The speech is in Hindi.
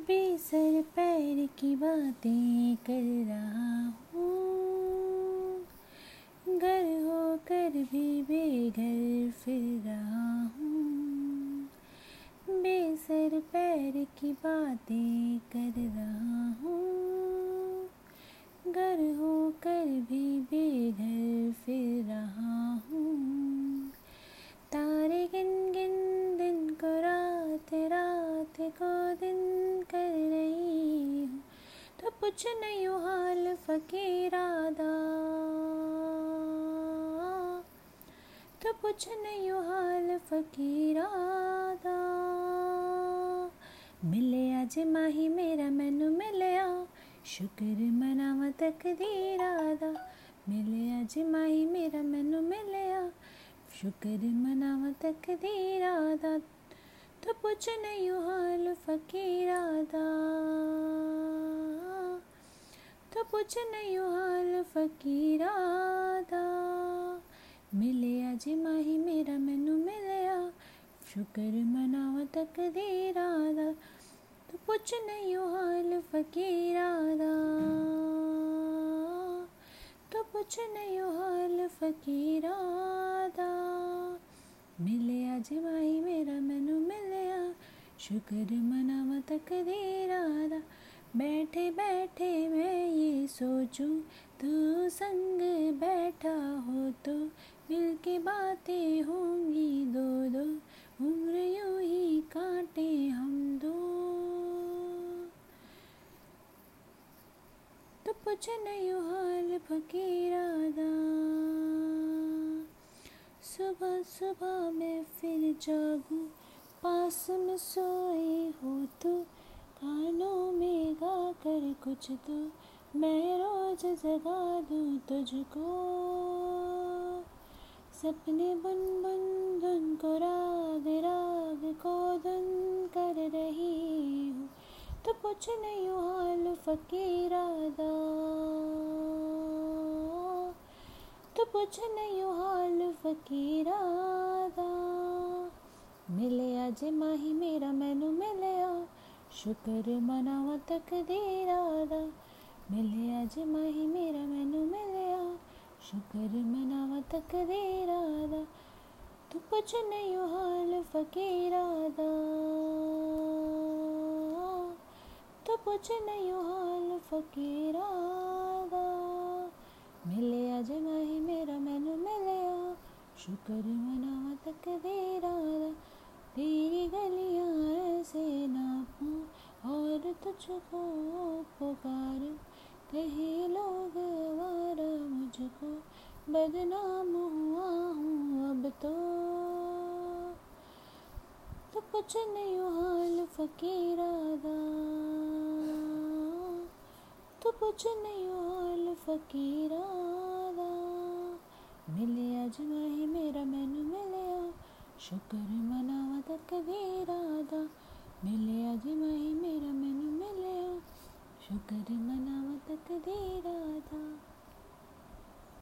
बेसर पैर की बातें कर रहा हूँ। घर होकर भी बेघर फिर रहा हूँ। बेसर पैर की बातें कर रहा हूँ। घर होकर भी बेघर फिर रहा हूँ। तारे गिन गिन कुछ नहीं हाल फकीरादा तो कुछ नहीं हाल फकीरादा मिले आज माही मेरा, मैनू मिलया। शुक्र मनावा तकदीरादा मिले आज माही मेरा, मैनू मिलया। शुक्र मनावा तकदीरादा तो पुछ नहीं हाल फकीरादा तो पुछ नहीं हाल फकीरादा मिले आज माही मेरा, मैनू मिलया। शुक्र मनावा तकदीरादा तो पुछ नहीं हाल फकीरादा तो पुछ नहीं हाल फकीरादा मिले आज माही मेरा, मैनू मिलया। शुक्र मनावा तकदीरादा बैठे बैठे मैं ये सोचूं, तू संग बैठा हो तो मिल के बातें होंगी दो दो, उम्र यूँ ही काटे हम दो। तो पूछ नहीं हाल फकीरादा सुबह सुबह मैं फिर जागूं, पास में सोए हो तो कानों में कुछ तो मैं रोज जगा दूँ तुझको। सपने बुन बुन धुन को राग राग को धुन कर रही हूँ। तो कुछ नहीं हाल फकीरादा तो कुछ नहीं हाल फकीरादा मिले आज माही मेरा मैनू शुक्र मनावा तकदीरादा मिले आज माही मेरा मैनू मिलया। शुक्र मनावा तकदीरादा तू कुछ नहीं हाल फकीरादा तो कुछ नहीं हाल फकीरादा मिले आज माही मेरा मैनू मिलया। शुक्र मनावा तकदीरादा तेरी तुझको पुकारूं। कहीं, लोग वारा मुझको बदनाम हुआ हूँ अब तो। तो कुछ नहीं हाल फकीरादा तो कुछ नहीं हाल फकीरादा मिले आज माही मेरा मैनू मिलया, शुक्र मनावा तक तकदीरादा मिले आज माही मना तक दे शुक्र तकदीरादा